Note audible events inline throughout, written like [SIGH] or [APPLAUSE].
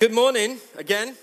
Good morning again.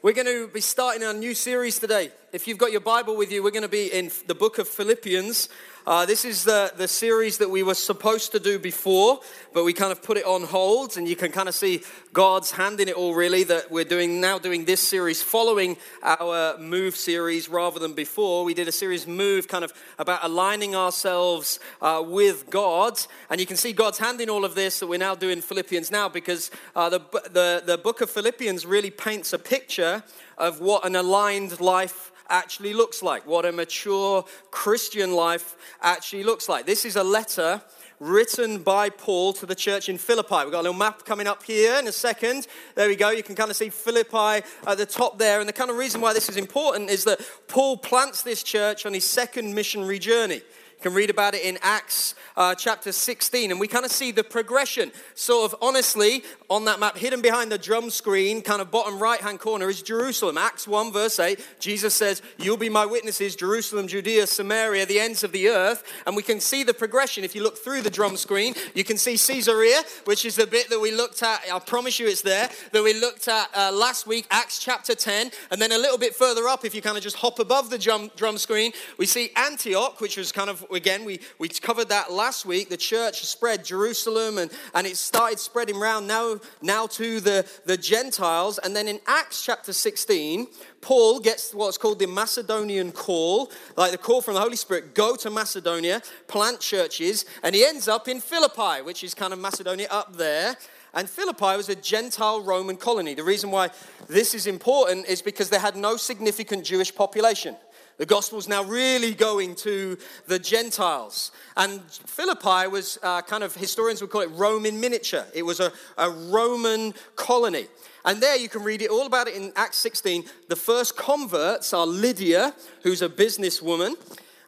We're going to be starting our new series today. If you've got your Bible with you, we're going to be in the book of Philippians. Uh, this is the, the series that we were supposed to do before, but we kind of put it on hold, and you can kind of see God's hand in it all, really, that we're doing now doing this series following our Move series rather than before. We did a series Move kind of about aligning ourselves uh, with God, and you can see God's hand in all of this that we're now doing Philippians now because uh, the, the, the book of Philippians really paints a picture of what an aligned life actually looks like, what a mature Christian life actually looks like. This is a letter written by Paul to the church in Philippi. We've got a little map coming up here in a second. There we go. You can kind of see Philippi at the top there. And the kind of reason why this is important is that Paul plants this church on his second missionary journey. You can read about it in Acts uh, chapter 16, and we kind of see the progression. Sort of honestly, on that map, hidden behind the drum screen, kind of bottom right hand corner, is Jerusalem. Acts 1, verse 8, Jesus says, You'll be my witnesses, Jerusalem, Judea, Samaria, the ends of the earth. And we can see the progression. If you look through the drum screen, you can see Caesarea, which is the bit that we looked at. I promise you it's there, that we looked at uh, last week, Acts chapter 10. And then a little bit further up, if you kind of just hop above the drum, drum screen, we see Antioch, which was kind of again, we, we covered that last week. The church spread Jerusalem and, and it started spreading around now, now to the, the Gentiles. And then in Acts chapter 16, Paul gets what's called the Macedonian call, like the call from the Holy Spirit go to Macedonia, plant churches, and he ends up in Philippi, which is kind of Macedonia up there. And Philippi was a Gentile Roman colony. The reason why this is important is because they had no significant Jewish population. The gospel's now really going to the Gentiles. And Philippi was uh, kind of, historians would call it Rome in miniature. It was a, a Roman colony. And there you can read it all about it in Acts 16. The first converts are Lydia, who's a businesswoman.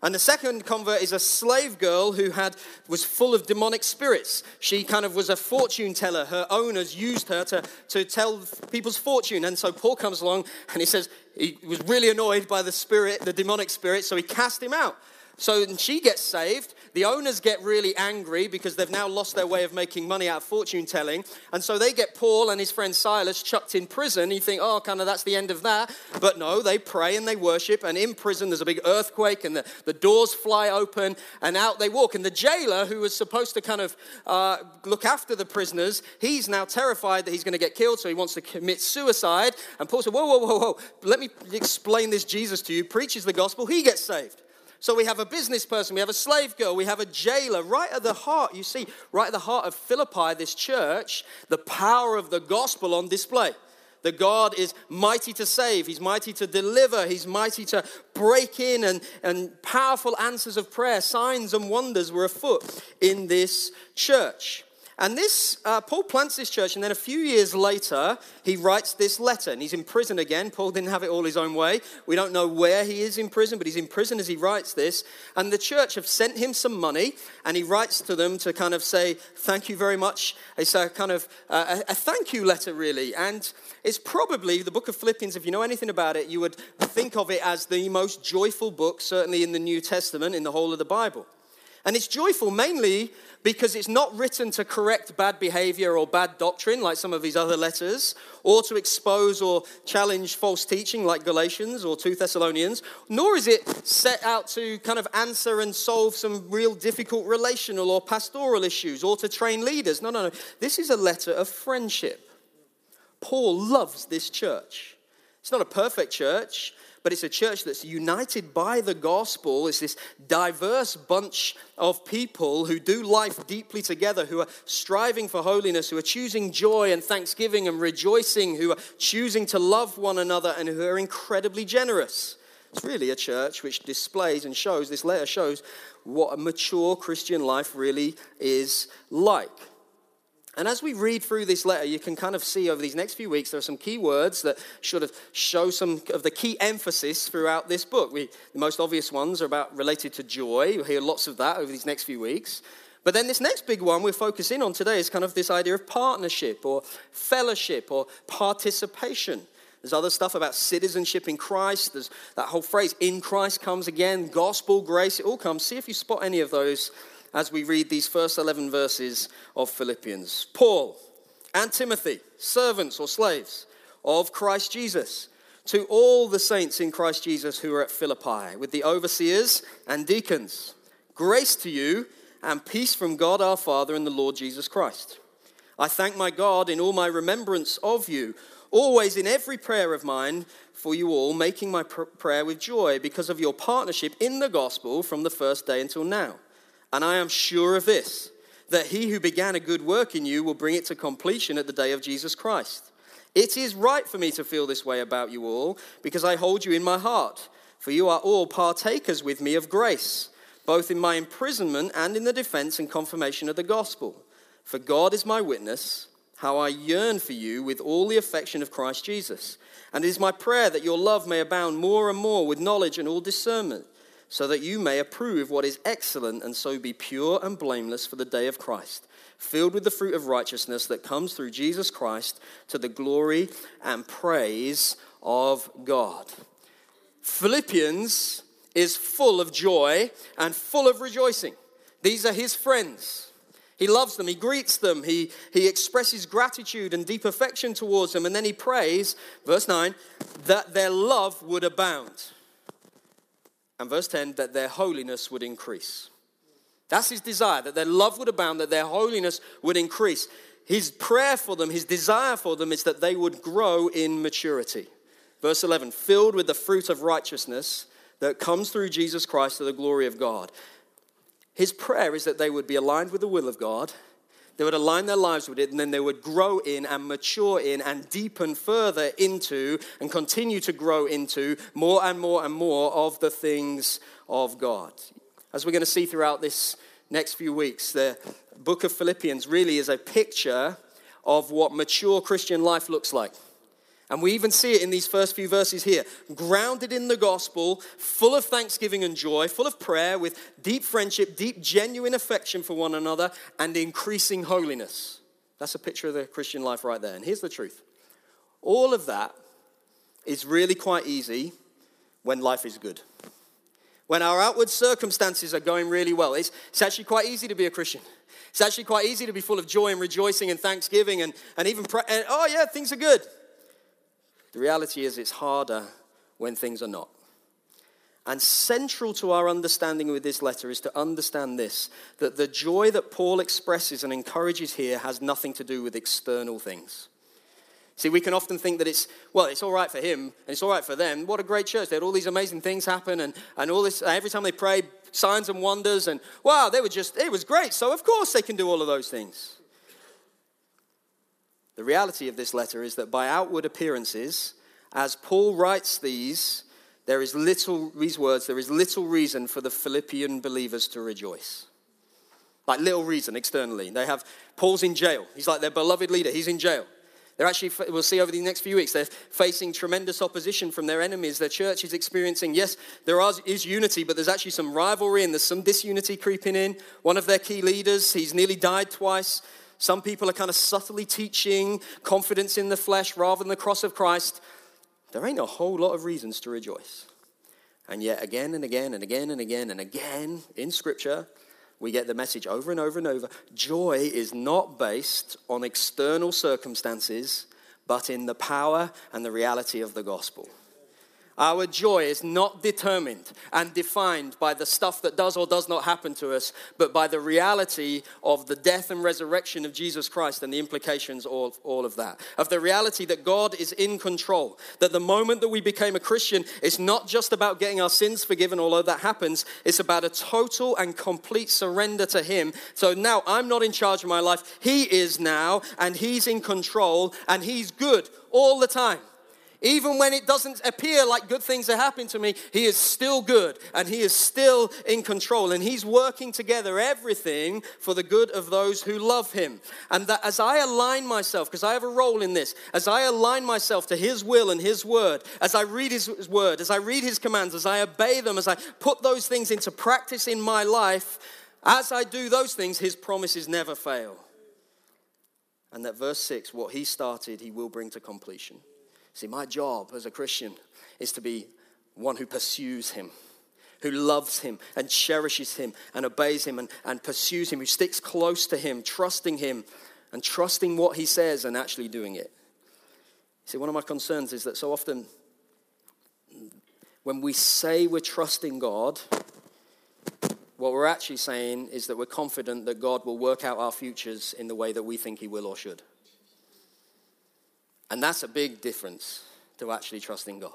And the second convert is a slave girl who had, was full of demonic spirits. She kind of was a fortune teller. Her owners used her to, to tell people's fortune. And so Paul comes along and he says he was really annoyed by the spirit, the demonic spirit, so he cast him out. So she gets saved. The owners get really angry because they've now lost their way of making money out of fortune telling. And so they get Paul and his friend Silas chucked in prison. You think, oh, kind of that's the end of that. But no, they pray and they worship. And in prison, there's a big earthquake and the, the doors fly open and out they walk. And the jailer, who was supposed to kind of uh, look after the prisoners, he's now terrified that he's going to get killed. So he wants to commit suicide. And Paul said, whoa, whoa, whoa, whoa. Let me explain this Jesus to you. Preaches the gospel. He gets saved. So we have a business person, we have a slave girl, we have a jailer. Right at the heart, you see, right at the heart of Philippi, this church, the power of the gospel on display. The God is mighty to save, He's mighty to deliver, He's mighty to break in, and, and powerful answers of prayer, signs and wonders were afoot in this church. And this, uh, Paul plants this church, and then a few years later, he writes this letter, and he's in prison again. Paul didn't have it all his own way. We don't know where he is in prison, but he's in prison as he writes this. And the church have sent him some money, and he writes to them to kind of say, Thank you very much. It's a kind of uh, a, a thank you letter, really. And it's probably the book of Philippians, if you know anything about it, you would think of it as the most joyful book, certainly in the New Testament, in the whole of the Bible. And it's joyful mainly because it's not written to correct bad behavior or bad doctrine like some of his other letters, or to expose or challenge false teaching like Galatians or 2 Thessalonians, nor is it set out to kind of answer and solve some real difficult relational or pastoral issues or to train leaders. No, no, no. This is a letter of friendship. Paul loves this church. It's not a perfect church but it's a church that's united by the gospel. It's this diverse bunch of people who do life deeply together, who are striving for holiness, who are choosing joy and thanksgiving and rejoicing, who are choosing to love one another, and who are incredibly generous. It's really a church which displays and shows, this letter shows what a mature Christian life really is like. And as we read through this letter, you can kind of see over these next few weeks, there are some key words that sort of show some of the key emphasis throughout this book. We, the most obvious ones are about related to joy. You'll hear lots of that over these next few weeks. But then this next big one we're focusing on today is kind of this idea of partnership or fellowship or participation. There's other stuff about citizenship in Christ. There's that whole phrase, in Christ comes again, gospel, grace, it all comes. See if you spot any of those as we read these first 11 verses of Philippians. Paul, and Timothy, servants or slaves of Christ Jesus, to all the saints in Christ Jesus who are at Philippi, with the overseers and deacons. Grace to you and peace from God our Father and the Lord Jesus Christ. I thank my God in all my remembrance of you, always in every prayer of mine for you all, making my pr- prayer with joy because of your partnership in the gospel from the first day until now. And I am sure of this that he who began a good work in you will bring it to completion at the day of Jesus Christ. It is right for me to feel this way about you all, because I hold you in my heart, for you are all partakers with me of grace, both in my imprisonment and in the defense and confirmation of the gospel. For God is my witness, how I yearn for you with all the affection of Christ Jesus. And it is my prayer that your love may abound more and more with knowledge and all discernment so that you may approve what is excellent and so be pure and blameless for the day of Christ, filled with the fruit of righteousness that comes through Jesus Christ to the glory and praise of God. Philippians is full of joy and full of rejoicing. These are his friends. He loves them, he greets them, he, he expresses gratitude and deep affection towards them, and then he prays, verse 9, that their love would abound. And verse 10 that their holiness would increase. That's his desire, that their love would abound, that their holiness would increase. His prayer for them, his desire for them is that they would grow in maturity. Verse 11, filled with the fruit of righteousness that comes through Jesus Christ to the glory of God. His prayer is that they would be aligned with the will of God they would align their lives with it, and then they would grow in and mature in and deepen further into and continue to grow into more and more and more of the things of God. As we're going to see throughout this next few weeks, the book of Philippians really is a picture of what mature Christian life looks like. And we even see it in these first few verses here. Grounded in the gospel, full of thanksgiving and joy, full of prayer, with deep friendship, deep, genuine affection for one another, and increasing holiness. That's a picture of the Christian life right there. And here's the truth all of that is really quite easy when life is good. When our outward circumstances are going really well, it's, it's actually quite easy to be a Christian. It's actually quite easy to be full of joy and rejoicing and thanksgiving and, and even, pray, and, oh yeah, things are good. The reality is, it's harder when things are not. And central to our understanding with this letter is to understand this that the joy that Paul expresses and encourages here has nothing to do with external things. See, we can often think that it's, well, it's all right for him and it's all right for them. What a great church. They had all these amazing things happen and, and all this, every time they prayed, signs and wonders, and wow, they were just, it was great. So, of course, they can do all of those things. The reality of this letter is that by outward appearances, as Paul writes these, there is little, these words, there is little reason for the Philippian believers to rejoice. Like little reason externally. They have, Paul's in jail. He's like their beloved leader. He's in jail. They're actually, we'll see over the next few weeks, they're facing tremendous opposition from their enemies. Their church is experiencing, yes, there is unity, but there's actually some rivalry and there's some disunity creeping in. One of their key leaders, he's nearly died twice. Some people are kind of subtly teaching confidence in the flesh rather than the cross of Christ. There ain't a whole lot of reasons to rejoice. And yet, again and again and again and again and again in Scripture, we get the message over and over and over joy is not based on external circumstances, but in the power and the reality of the gospel. Our joy is not determined and defined by the stuff that does or does not happen to us, but by the reality of the death and resurrection of Jesus Christ and the implications of all of that. Of the reality that God is in control. That the moment that we became a Christian, it's not just about getting our sins forgiven, although that happens, it's about a total and complete surrender to Him. So now I'm not in charge of my life. He is now, and He's in control, and He's good all the time. Even when it doesn't appear like good things are happening to me, He is still good and He is still in control. And He's working together everything for the good of those who love Him. And that as I align myself, because I have a role in this, as I align myself to His will and His word, as I read His word, as I read His commands, as I obey them, as I put those things into practice in my life, as I do those things, His promises never fail. And that verse 6, what He started, He will bring to completion. See, my job as a Christian is to be one who pursues Him, who loves Him and cherishes Him and obeys Him and, and pursues Him, who sticks close to Him, trusting Him and trusting what he says and actually doing it. See, one of my concerns is that so often when we say we're trusting God, what we're actually saying is that we're confident that God will work out our futures in the way that we think He will or should. And that's a big difference to actually trusting God.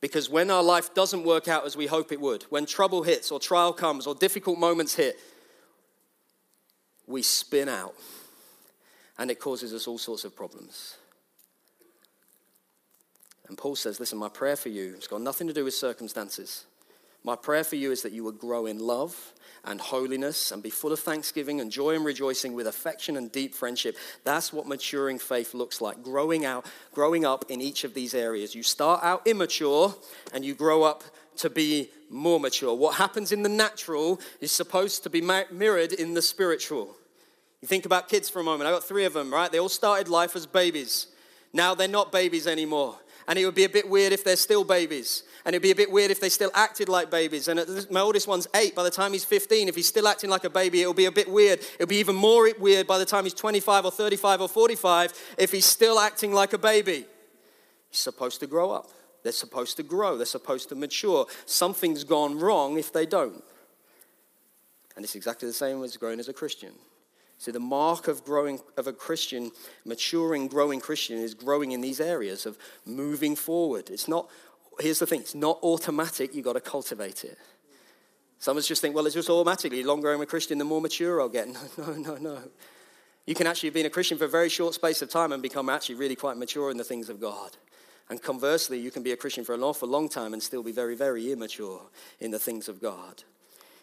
Because when our life doesn't work out as we hope it would, when trouble hits or trial comes or difficult moments hit, we spin out and it causes us all sorts of problems. And Paul says, Listen, my prayer for you has got nothing to do with circumstances. My prayer for you is that you would grow in love and holiness and be full of thanksgiving and joy and rejoicing with affection and deep friendship. That's what maturing faith looks like. Growing out, growing up in each of these areas. You start out immature and you grow up to be more mature. What happens in the natural is supposed to be mirrored in the spiritual. You think about kids for a moment. I got three of them, right? They all started life as babies. Now they're not babies anymore. And it would be a bit weird if they're still babies. And it'd be a bit weird if they still acted like babies. And my oldest one's eight. By the time he's 15, if he's still acting like a baby, it'll be a bit weird. It'll be even more weird by the time he's 25 or 35 or 45 if he's still acting like a baby. He's supposed to grow up. They're supposed to grow. They're supposed to mature. Something's gone wrong if they don't. And it's exactly the same as growing as a Christian. So the mark of growing of a Christian, maturing, growing Christian is growing in these areas of moving forward. It's not, here's the thing, it's not automatic, you've got to cultivate it. Some of us just think, well, it's just automatically, the longer I'm a Christian, the more mature I'll get. [LAUGHS] No, no, no, no. You can actually have been a Christian for a very short space of time and become actually really quite mature in the things of God. And conversely, you can be a Christian for an awful long time and still be very, very immature in the things of God.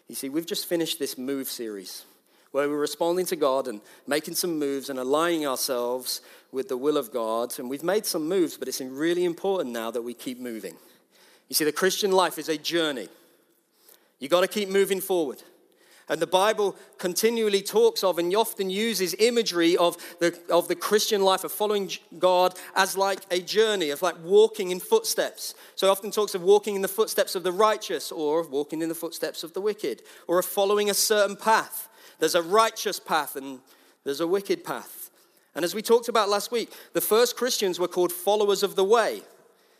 You see, we've just finished this move series where we're responding to God and making some moves and aligning ourselves with the will of God. And we've made some moves, but it's really important now that we keep moving. You see, the Christian life is a journey. You've got to keep moving forward. And the Bible continually talks of and often uses imagery of the, of the Christian life, of following God, as like a journey, of like walking in footsteps. So it often talks of walking in the footsteps of the righteous, or of walking in the footsteps of the wicked, or of following a certain path. There's a righteous path and there's a wicked path. And as we talked about last week, the first Christians were called followers of the way.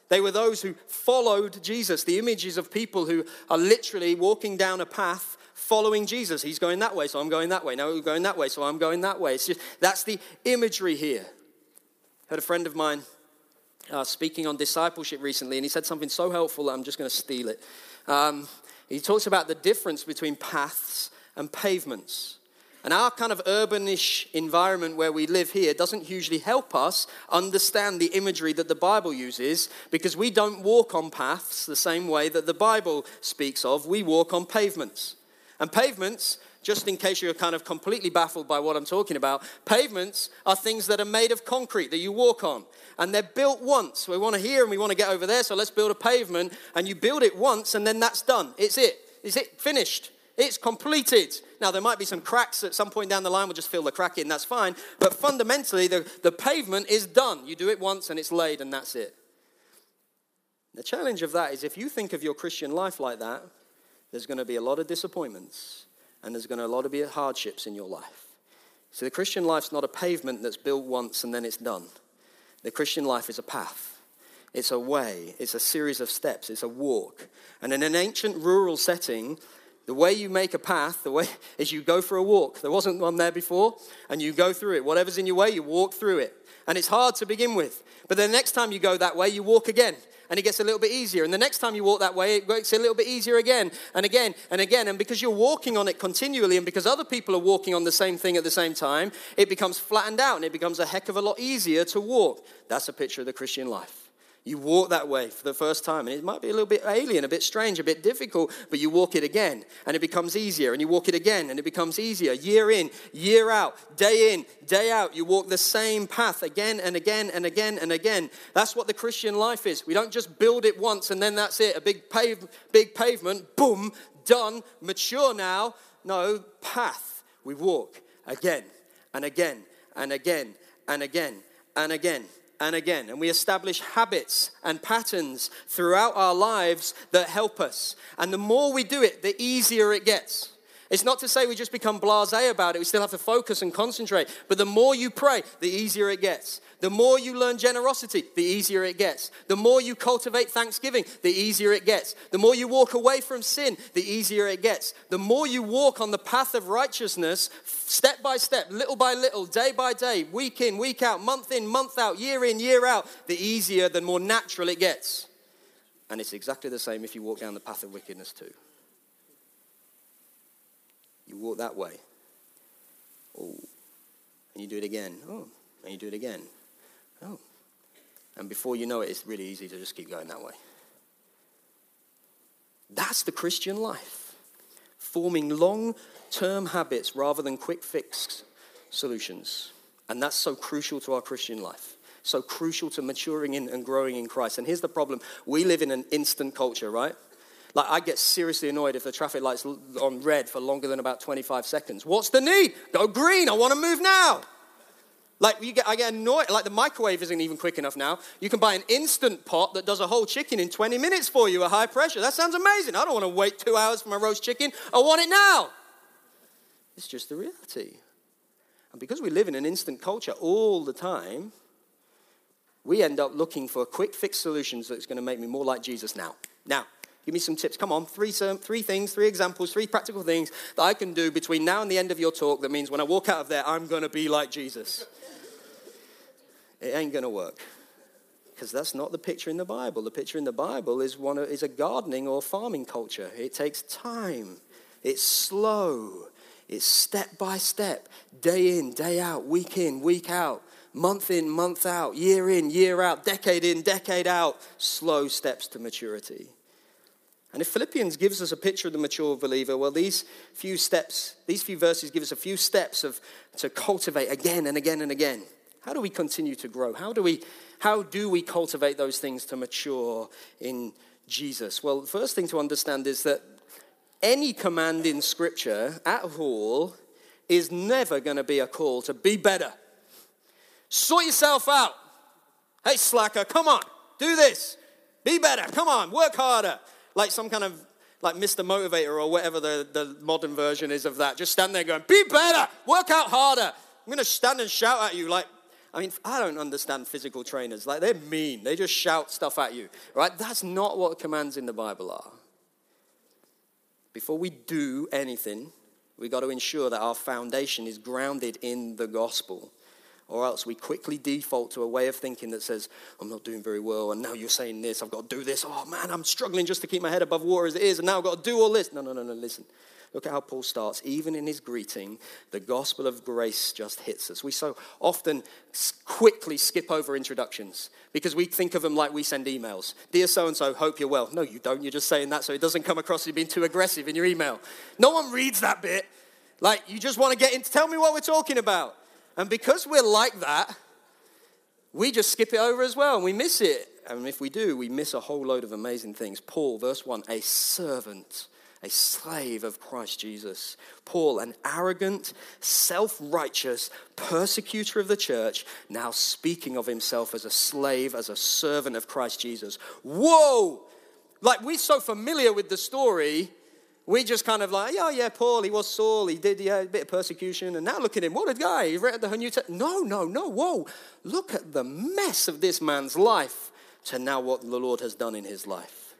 They were those who followed Jesus, the images of people who are literally walking down a path following Jesus. He's going that way, so I'm going that way. Now we're going that way, so I'm going that way. It's just, that's the imagery here. I had a friend of mine uh, speaking on discipleship recently, and he said something so helpful that I'm just going to steal it. Um, he talks about the difference between paths and pavements. And our kind of urbanish environment where we live here doesn't hugely help us understand the imagery that the Bible uses because we don't walk on paths the same way that the Bible speaks of. We walk on pavements. And pavements, just in case you're kind of completely baffled by what I'm talking about, pavements are things that are made of concrete that you walk on. And they're built once. We want to hear and we want to get over there, so let's build a pavement. And you build it once and then that's done. It's it. Is it finished? It's completed. Now, there might be some cracks at some point down the line. We'll just fill the crack in, that's fine. But fundamentally, the, the pavement is done. You do it once and it's laid, and that's it. The challenge of that is if you think of your Christian life like that, there's going to be a lot of disappointments and there's going to a lot of be hardships in your life. So the Christian life's not a pavement that's built once and then it's done. The Christian life is a path. It's a way, it's a series of steps, it's a walk. And in an ancient rural setting, the way you make a path, the way [LAUGHS] is you go for a walk. There wasn't one there before, and you go through it. Whatever's in your way, you walk through it. And it's hard to begin with. But the next time you go that way, you walk again, and it gets a little bit easier. And the next time you walk that way, it gets a little bit easier again, and again, and again. And because you're walking on it continually, and because other people are walking on the same thing at the same time, it becomes flattened out, and it becomes a heck of a lot easier to walk. That's a picture of the Christian life. You walk that way for the first time, and it might be a little bit alien, a bit strange, a bit difficult, but you walk it again, and it becomes easier, and you walk it again, and it becomes easier. Year in, year out, day in, day out, you walk the same path again and again and again and again. That's what the Christian life is. We don't just build it once and then that's it, a big, pave, big pavement, boom, done, mature now. No, path. We walk again and again and again and again and again and again. And we establish habits and patterns throughout our lives that help us. And the more we do it, the easier it gets. It's not to say we just become blase about it. We still have to focus and concentrate. But the more you pray, the easier it gets. The more you learn generosity, the easier it gets. The more you cultivate thanksgiving, the easier it gets. The more you walk away from sin, the easier it gets. The more you walk on the path of righteousness, step by step, little by little, day by day, week in, week out, month in, month out, year in, year out, the easier, the more natural it gets. And it's exactly the same if you walk down the path of wickedness too. You walk that way. Oh. And you do it again. Oh. And you do it again. Oh. And before you know it, it's really easy to just keep going that way. That's the Christian life. Forming long term habits rather than quick fix solutions. And that's so crucial to our Christian life. So crucial to maturing in and growing in Christ. And here's the problem we live in an instant culture, right? Like, I get seriously annoyed if the traffic light's on red for longer than about 25 seconds. What's the need? Go green. I want to move now. Like, get, I get annoyed. Like, the microwave isn't even quick enough now. You can buy an instant pot that does a whole chicken in 20 minutes for you at high pressure. That sounds amazing. I don't want to wait two hours for my roast chicken. I want it now. It's just the reality. And because we live in an instant culture all the time, we end up looking for quick fix solutions that's going to make me more like Jesus now. Now, Give me some tips. Come on, three, three things, three examples, three practical things that I can do between now and the end of your talk that means when I walk out of there, I'm going to be like Jesus. [LAUGHS] it ain't going to work. Because that's not the picture in the Bible. The picture in the Bible is, one is a gardening or farming culture. It takes time, it's slow, it's step by step, day in, day out, week in, week out month in, month out, year in, year out, decade in, decade out, slow steps to maturity. And if Philippians gives us a picture of the mature believer, well, these few steps, these few verses give us a few steps of to cultivate again and again and again. How do we continue to grow? How do we, how do we cultivate those things to mature in Jesus? Well, the first thing to understand is that any command in Scripture at all is never going to be a call to be better. Sort yourself out. Hey, slacker, come on, do this. Be better. Come on, work harder like some kind of like Mr. Motivator or whatever the, the modern version is of that. Just stand there going, be better, work out harder. I'm going to stand and shout at you like, I mean, I don't understand physical trainers. Like, they're mean. They just shout stuff at you, right? That's not what commands in the Bible are. Before we do anything, we've got to ensure that our foundation is grounded in the gospel or else we quickly default to a way of thinking that says, I'm not doing very well, and now you're saying this, I've got to do this. Oh man, I'm struggling just to keep my head above water as it is, and now I've got to do all this. No, no, no, no, listen. Look at how Paul starts. Even in his greeting, the gospel of grace just hits us. We so often quickly skip over introductions because we think of them like we send emails. Dear so and so, hope you're well. No, you don't. You're just saying that so it doesn't come across as being too aggressive in your email. No one reads that bit. Like, you just want to get into, tell me what we're talking about. And because we're like that, we just skip it over as well and we miss it. And if we do, we miss a whole load of amazing things. Paul, verse 1, a servant, a slave of Christ Jesus. Paul, an arrogant, self righteous persecutor of the church, now speaking of himself as a slave, as a servant of Christ Jesus. Whoa! Like we're so familiar with the story we just kind of like, yeah, yeah, Paul, he was Saul, he did yeah, a bit of persecution, and now look at him, what a guy, he read the New Testament. No, no, no, whoa, look at the mess of this man's life to now what the Lord has done in his life.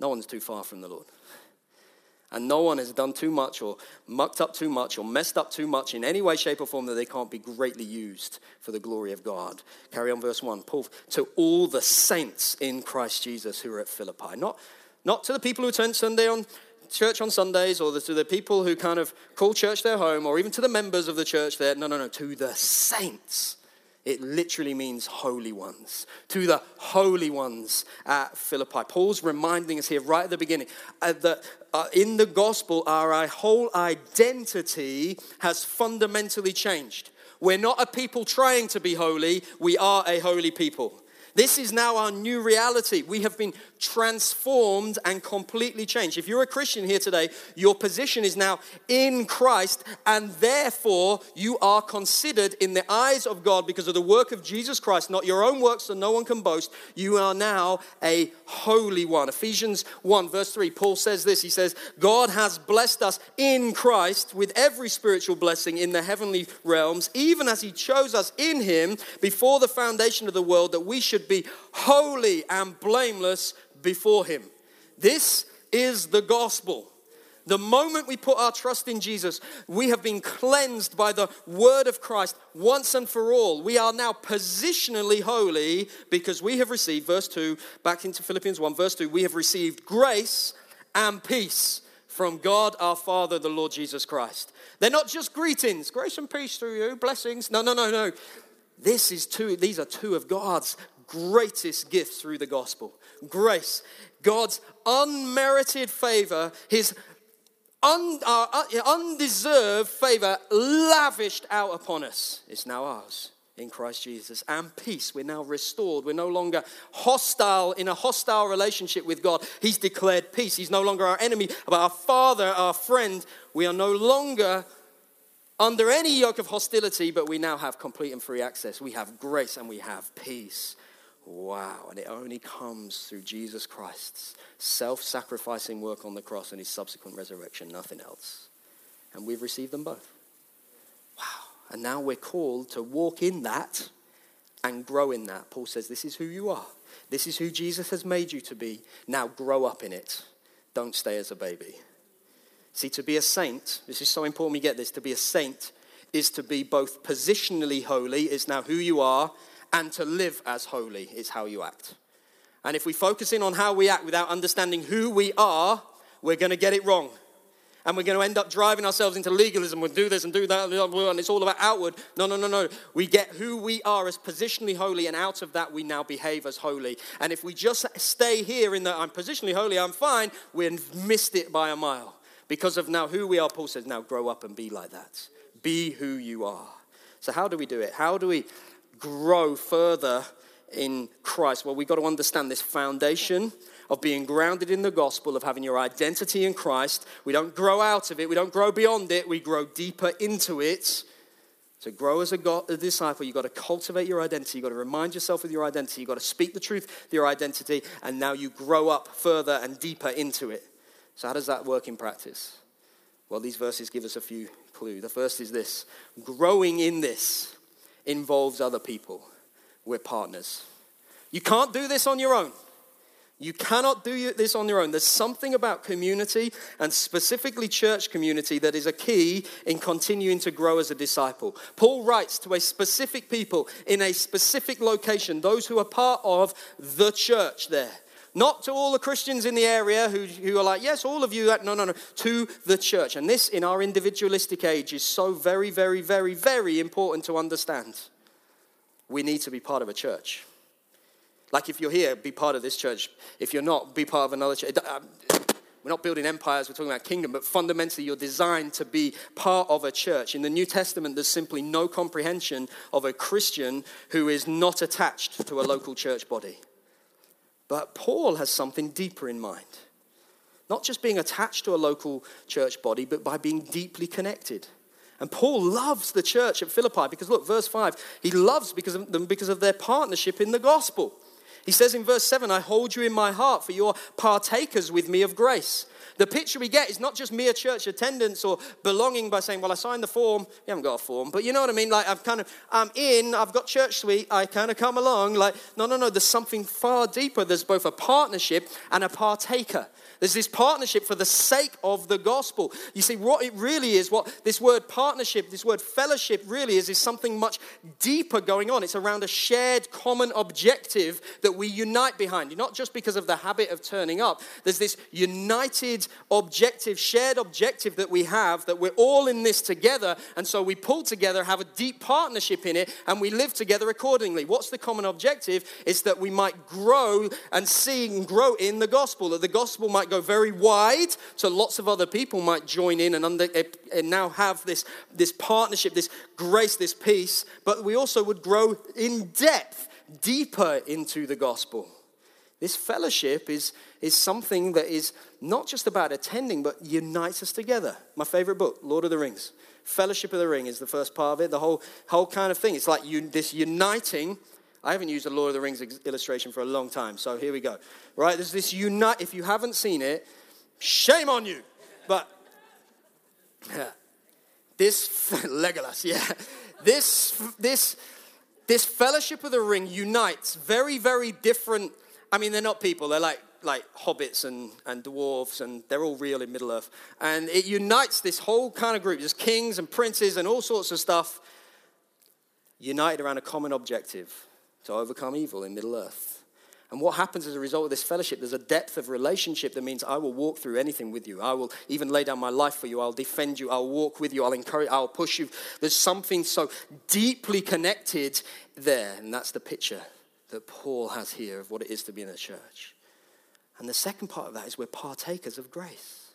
No one's too far from the Lord. And no one has done too much or mucked up too much or messed up too much in any way, shape, or form that they can't be greatly used for the glory of God. Carry on, verse 1. Paul, to all the saints in Christ Jesus who are at Philippi. Not, not to the people who attend Sunday on church on Sundays or to the people who kind of call church their home or even to the members of the church there. No, no, no, to the saints. It literally means holy ones. To the holy ones at Philippi. Paul's reminding us here right at the beginning uh, that uh, in the gospel, our whole identity has fundamentally changed. We're not a people trying to be holy, we are a holy people. This is now our new reality. We have been transformed and completely changed. If you're a Christian here today, your position is now in Christ, and therefore you are considered in the eyes of God because of the work of Jesus Christ, not your own works, so no one can boast. You are now a holy one. Ephesians 1, verse 3, Paul says this He says, God has blessed us in Christ with every spiritual blessing in the heavenly realms, even as He chose us in Him before the foundation of the world, that we should be holy and blameless before Him. This is the gospel. The moment we put our trust in Jesus, we have been cleansed by the word of Christ once and for all. We are now positionally holy because we have received, verse 2, back into Philippians 1, verse 2, we have received grace and peace from God our Father, the Lord Jesus Christ. They're not just greetings, grace and peace through you, blessings. No, no, no, no. This is two, these are two of God's greatest gift through the gospel grace, God's unmerited favor, his un, uh, uh, undeserved favor lavished out upon us is now ours in Christ Jesus. And peace, we're now restored. We're no longer hostile in a hostile relationship with God. He's declared peace. He's no longer our enemy, but our Father, our friend. We are no longer under any yoke of hostility, but we now have complete and free access. We have grace and we have peace. Wow. And it only comes through Jesus Christ's self sacrificing work on the cross and his subsequent resurrection, nothing else. And we've received them both. Wow. And now we're called to walk in that and grow in that. Paul says, This is who you are. This is who Jesus has made you to be. Now grow up in it. Don't stay as a baby. See, to be a saint, this is so important we get this, to be a saint is to be both positionally holy, is now who you are, and to live as holy is how you act. And if we focus in on how we act without understanding who we are, we're going to get it wrong. And we're going to end up driving ourselves into legalism. We'll do this and do that, and it's all about outward. No, no, no, no. We get who we are as positionally holy, and out of that, we now behave as holy. And if we just stay here in that I'm positionally holy, I'm fine, we've missed it by a mile. Because of now who we are, Paul says, now grow up and be like that. Be who you are. So, how do we do it? How do we grow further in Christ? Well, we've got to understand this foundation of being grounded in the gospel, of having your identity in Christ. We don't grow out of it, we don't grow beyond it, we grow deeper into it. To grow as a, God, a disciple, you've got to cultivate your identity. You've got to remind yourself of your identity. You've got to speak the truth of your identity. And now you grow up further and deeper into it. So, how does that work in practice? Well, these verses give us a few clues. The first is this growing in this involves other people. We're partners. You can't do this on your own. You cannot do this on your own. There's something about community and specifically church community that is a key in continuing to grow as a disciple. Paul writes to a specific people in a specific location, those who are part of the church there. Not to all the Christians in the area who, who are like, yes, all of you. No, no, no. To the church. And this, in our individualistic age, is so very, very, very, very important to understand. We need to be part of a church. Like if you're here, be part of this church. If you're not, be part of another church. Um, we're not building empires, we're talking about kingdom, but fundamentally, you're designed to be part of a church. In the New Testament, there's simply no comprehension of a Christian who is not attached to a local church body. But Paul has something deeper in mind. Not just being attached to a local church body, but by being deeply connected. And Paul loves the church at Philippi because, look, verse 5, he loves because of them because of their partnership in the gospel. He says in verse 7, I hold you in my heart, for you're partakers with me of grace. The picture we get is not just mere church attendance or belonging by saying, Well, I signed the form. You haven't got a form, but you know what I mean? Like, I've kind of, I'm in, I've got church suite, I kind of come along. Like, no, no, no, there's something far deeper. There's both a partnership and a partaker. There's this partnership for the sake of the gospel. You see, what it really is, what this word partnership, this word fellowship really is, is something much deeper going on. It's around a shared common objective that we unite behind. Not just because of the habit of turning up, there's this united objective, shared objective that we have that we're all in this together. And so we pull together, have a deep partnership in it, and we live together accordingly. What's the common objective? Is that we might grow and see and grow in the gospel, that the gospel might might go very wide, so lots of other people might join in and, under, eh, and now have this, this partnership, this grace, this peace, but we also would grow in depth deeper into the gospel. This fellowship is, is something that is not just about attending, but unites us together. My favorite book, Lord of the Rings. Fellowship of the Ring is the first part of it. The whole, whole kind of thing. It's like you, this uniting. I haven't used a Lord of the Rings illustration for a long time, so here we go. Right? There's this unite. If you haven't seen it, shame on you. But [LAUGHS] this [LAUGHS] Legolas, yeah, this this this Fellowship of the Ring unites very very different I mean, they're not people, they're like, like hobbits and, and dwarves, and they're all real in Middle Earth. And it unites this whole kind of group, just kings and princes and all sorts of stuff, united around a common objective to overcome evil in Middle Earth. And what happens as a result of this fellowship, there's a depth of relationship that means I will walk through anything with you. I will even lay down my life for you. I'll defend you. I'll walk with you. I'll encourage, I'll push you. There's something so deeply connected there. And that's the picture that Paul has here of what it is to be in a church. And the second part of that is we're partakers of grace.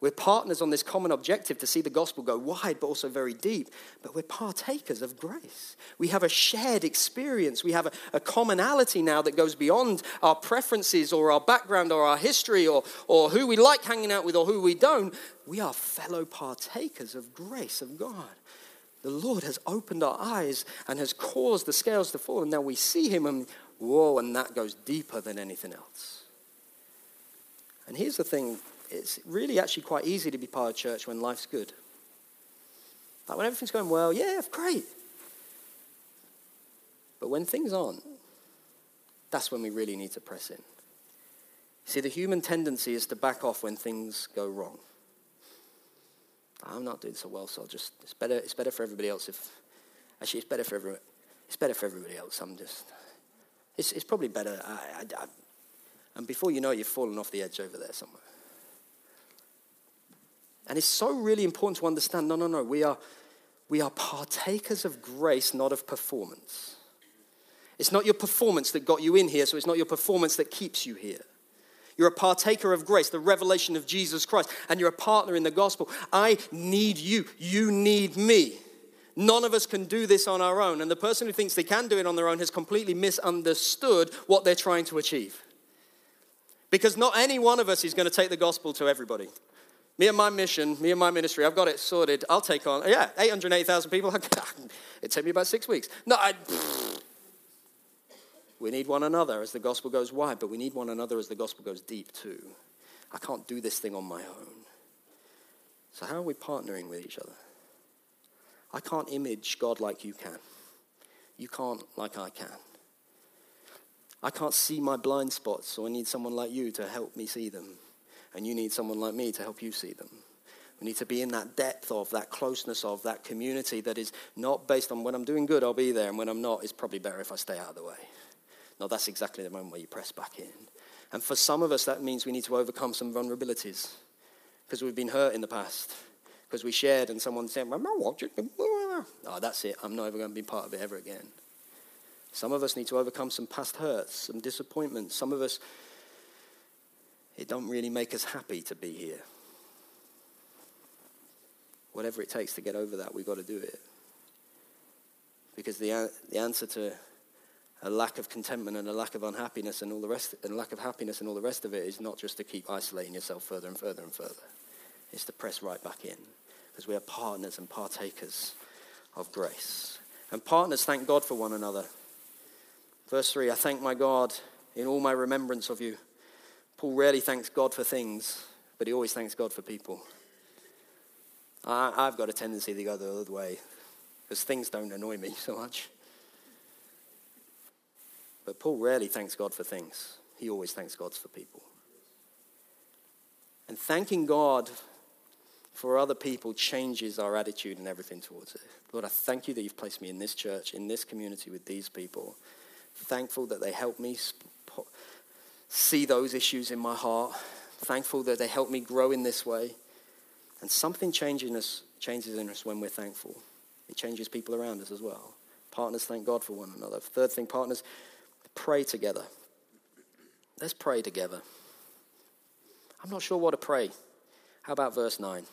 We're partners on this common objective to see the gospel go wide but also very deep, but we're partakers of grace. We have a shared experience. We have a, a, commonality now that goes beyond our preferences or our background or our history or, or who we like hanging out with or who we don't. We are fellow partakers of grace of God. The Lord has opened our eyes and has caused the scales to fall, and now we see Him, and whoa, and that goes deeper than anything else. And here's the thing it's really actually quite easy to be part of church when life's good. Like when everything's going well, yeah, great. But when things aren't, that's when we really need to press in. See, the human tendency is to back off when things go wrong. I'm not doing so well, so I'll just, it's better, it's better for everybody else if, actually, it's better for everyone, it's better for everybody else. I'm just, it's, it's probably better. I, I, I, and before you know it, you've fallen off the edge over there somewhere. And it's so really important to understand no, no, no, we are, we are partakers of grace, not of performance. It's not your performance that got you in here, so it's not your performance that keeps you here. You're a partaker of grace, the revelation of Jesus Christ, and you're a partner in the gospel. I need you. You need me. None of us can do this on our own. And the person who thinks they can do it on their own has completely misunderstood what they're trying to achieve. Because not any one of us is going to take the gospel to everybody. Me and my mission, me and my ministry, I've got it sorted. I'll take on, yeah, 880,000 people. [LAUGHS] it took me about six weeks. No, I, we need one another as the gospel goes wide, but we need one another as the gospel goes deep too. I can't do this thing on my own. So, how are we partnering with each other? I can't image God like you can. You can't like I can. I can't see my blind spots, so I need someone like you to help me see them. And you need someone like me to help you see them. We need to be in that depth of, that closeness of, that community that is not based on when I'm doing good, I'll be there, and when I'm not, it's probably better if I stay out of the way. No, that's exactly the moment where you press back in. And for some of us, that means we need to overcome some vulnerabilities because we've been hurt in the past. Because we shared and someone said, Oh, that's it. I'm not ever going to be part of it ever again. Some of us need to overcome some past hurts, some disappointments. Some of us, it don't really make us happy to be here. Whatever it takes to get over that, we've got to do it. Because the, the answer to a lack of contentment and a lack of unhappiness and all the rest and lack of happiness and all the rest of it is not just to keep isolating yourself further and further and further. It's to press right back in because we are partners and partakers of grace. And partners thank God for one another. Verse 3 I thank my God in all my remembrance of you. Paul rarely thanks God for things, but he always thanks God for people. I, have got a tendency to go the other way because things don't annoy me [LAUGHS] so much. But Paul rarely thanks God for things, he always thanks God for people. And thanking God for other people changes our attitude and everything towards it. Lord, I thank you that you've placed me in this church, in this community with these people. Thankful that they help me see those issues in my heart. Thankful that they help me grow in this way. And something changes in us, changes in us when we're thankful. It changes people around us as well. Partners thank God for one another. Third thing, partners pray together. Let's pray together. I'm not sure what to pray. How about verse 9?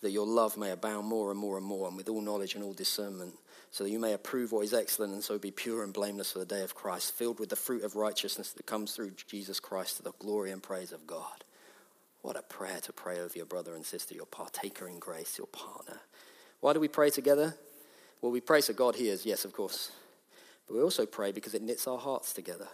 That your love may abound more and more and more, and with all knowledge and all discernment, so that you may approve what is excellent and so be pure and blameless for the day of Christ, filled with the fruit of righteousness that comes through Jesus Christ to the glory and praise of God. What a prayer to pray over your brother and sister, your partaker in grace, your partner. Why do we pray together? Well, we pray so God hears, yes, of course. But we also pray because it knits our hearts together.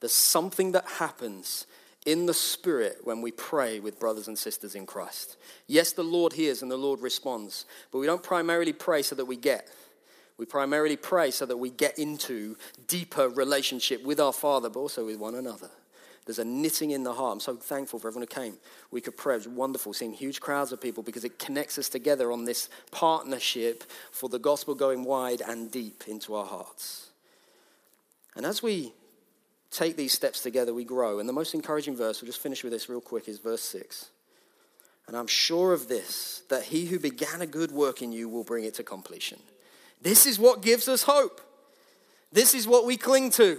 There's something that happens in the Spirit when we pray with brothers and sisters in Christ. Yes, the Lord hears and the Lord responds, but we don't primarily pray so that we get. We primarily pray so that we get into deeper relationship with our Father, but also with one another. There's a knitting in the heart. I'm so thankful for everyone who came. We could pray. It was wonderful seeing huge crowds of people because it connects us together on this partnership for the gospel going wide and deep into our hearts. And as we take these steps together, we grow. And the most encouraging verse, we'll just finish with this real quick, is verse 6. And I'm sure of this, that he who began a good work in you will bring it to completion. This is what gives us hope. This is what we cling to.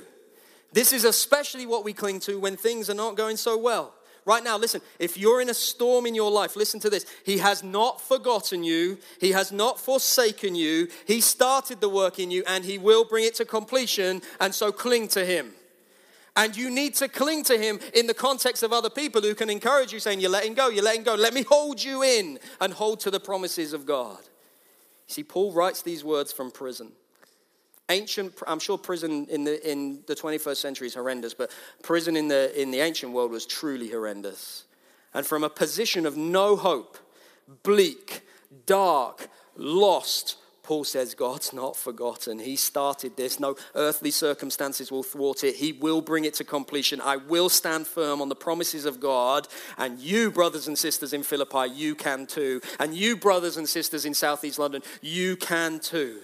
This is especially what we cling to when things are not going so well. Right now, listen, if you're in a storm in your life, listen to this. He has not forgotten you, He has not forsaken you. He started the work in you, and He will bring it to completion, and so cling to Him. And you need to cling to him in the context of other people who can encourage you, saying, You're letting go, you're letting go. Let me hold you in and hold to the promises of God. See, Paul writes these words from prison. Ancient, I'm sure prison in the, in the 21st century is horrendous, but prison in the, in the ancient world was truly horrendous. And from a position of no hope, bleak, dark, lost, Paul says, God's not forgotten. He started this. No earthly circumstances will thwart it. He will bring it to completion. I will stand firm on the promises of God. And you, brothers and sisters in Philippi, you can too. And you, brothers and sisters in Southeast London, you can too.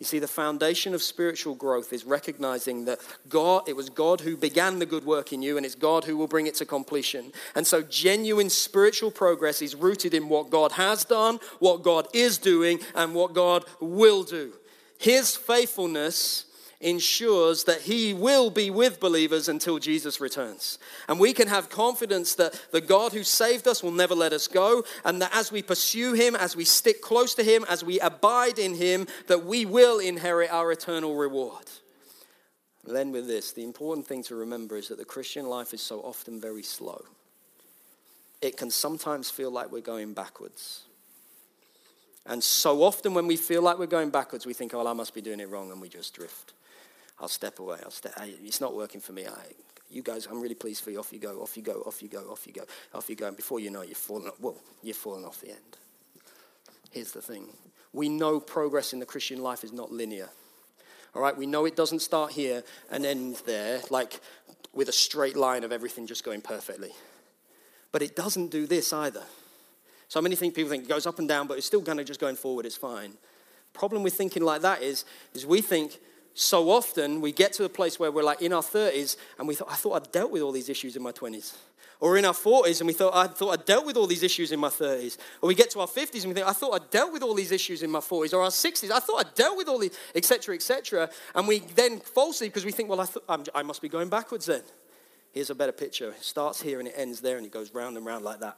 You see, the foundation of spiritual growth is recognizing that God, it was God who began the good work in you, and it's God who will bring it to completion. And so, genuine spiritual progress is rooted in what God has done, what God is doing, and what God will do. His faithfulness ensures that He will be with believers until Jesus returns. And we can have confidence that the God who saved us will never let us go, and that as we pursue Him, as we stick close to Him, as we abide in Him, that we will inherit our eternal reward. then, with this, the important thing to remember is that the Christian life is so often very slow. It can sometimes feel like we're going backwards. And so often, when we feel like we're going backwards, we think, oh, well, I must be doing it wrong, and we just drift. I'll step away. I'll step. It's not working for me. I, you guys, I'm really pleased for you. Off you go. Off you go. Off you go. Off you go. Off you go. And before you know, it, you've fallen. Well, you've fallen off the end. Here's the thing: we know progress in the Christian life is not linear. All right, we know it doesn't start here and end there, like with a straight line of everything just going perfectly. But it doesn't do this either. So many think people think it goes up and down, but it's still kind of just going forward. It's fine. Problem with thinking like that is, is we think so often we get to a place where we're like in our 30s and we thought, I thought I'd dealt with all these issues in my 20s. Or in our 40s and we thought, I thought I'd dealt with all these issues in my 30s. Or we get to our 50s and we think, I thought I'd dealt with all these issues in my 40s. Or our 60s, I thought I'd dealt with all these, etc., etc. And we then falsely, because we think, well, I, th- I must be going backwards then. Here's a better picture. It starts here and it ends there and it goes round and round like that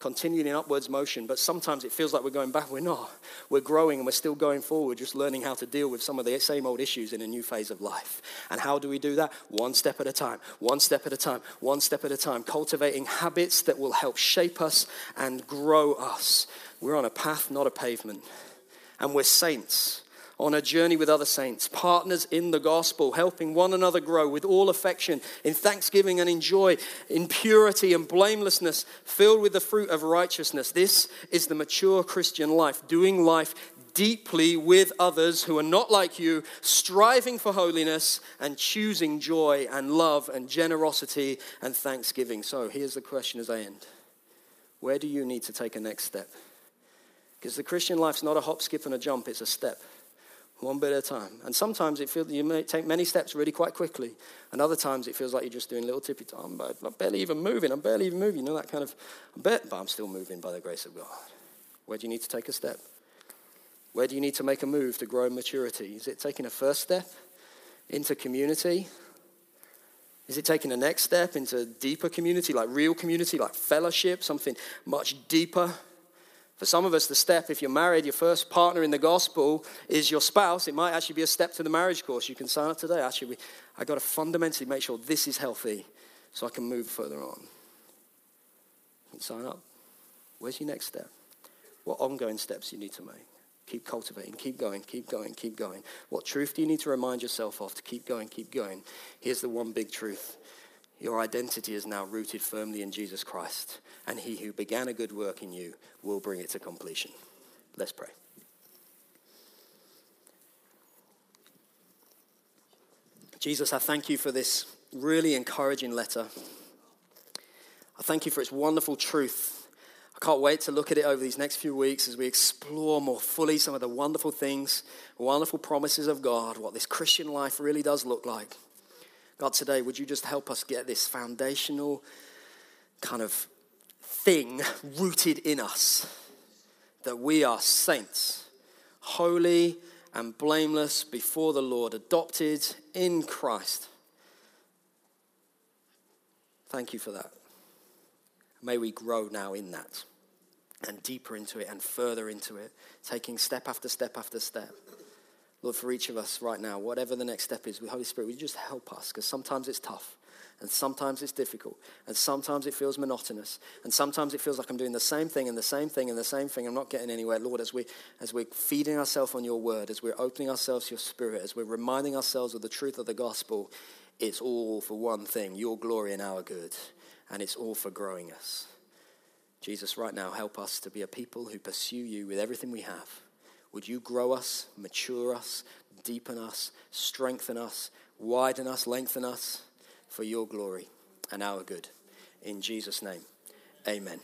continuing in upwards motion, but sometimes it feels like we're going back. We're not. We're growing and we're still going forward, just learning how to deal with some of the same old issues in a new phase of life. And how do we do that? One step at a time, one step at a time, one step at a time, cultivating habits that will help shape us and grow us. We're on a path, not a pavement. And we're saints on a journey with other saints, partners in the gospel, helping one another grow with all affection, in thanksgiving and in joy, in purity and blamelessness, filled with the fruit of righteousness. This is the mature Christian life, doing life deeply with others who are not like you, striving for holiness and choosing joy and love and generosity and thanksgiving. So here's the question as I end Where do you need to take a next step? Because the Christian life's not a hop, skip, and a jump, it's a step one bit at a time. And sometimes it feels you may take many steps really quite quickly, and other times it feels like you're just doing little tippy tom. I'm barely even moving. I'm barely even moving. You know that kind of. bet, but I'm still moving by the grace of God. Where do you need to take a step? Where do you need to make a move to grow in maturity? Is it taking a first step into community? Is it taking a next step into deeper community, like real community, like fellowship, something much deeper? For some of us, the step, if you're married, your first partner in the gospel is your spouse. It might actually be a step to the marriage course. You can sign up today. Actually, I've got to fundamentally make sure this is healthy so I can move further on. Sign up. Where's your next step? What ongoing steps you need to make? Keep cultivating, keep going, keep going, keep going. What truth do you need to remind yourself of to keep going, keep going? Here's the one big truth your identity is now rooted firmly in Jesus Christ, and he who began a good work in you will bring it to completion. Let's pray. Jesus, I thank you for this really encouraging letter. I thank you for its wonderful truth I can't wait to look at it over these next few weeks as we explore more fully some of the wonderful things, wonderful promises of God, what this Christian life really does look like. God, today, would you just help us get this foundational kind of thing rooted in us that we are saints, holy and blameless before the Lord, adopted in Christ. Thank you for that. May we grow now in that and deeper into it and further into it, taking step after step after step. Lord, for each of us right now, whatever the next step is, with Holy Spirit, would you just help us? Because sometimes it's tough, and sometimes it's difficult, and sometimes it feels monotonous, and sometimes it feels like I'm doing the same thing and the same thing and the same thing. I'm not getting anywhere. Lord, as, we, as we're feeding ourselves on your word, as we're opening ourselves to your spirit, as we're reminding ourselves of the truth of the gospel, it's all for one thing your glory and our good, and it's all for growing us. Jesus, right now, help us to be a people who pursue you with everything we have. Would you grow us, mature us, deepen us, strengthen us, widen us, lengthen us for your glory and our good. In Jesus' name, amen.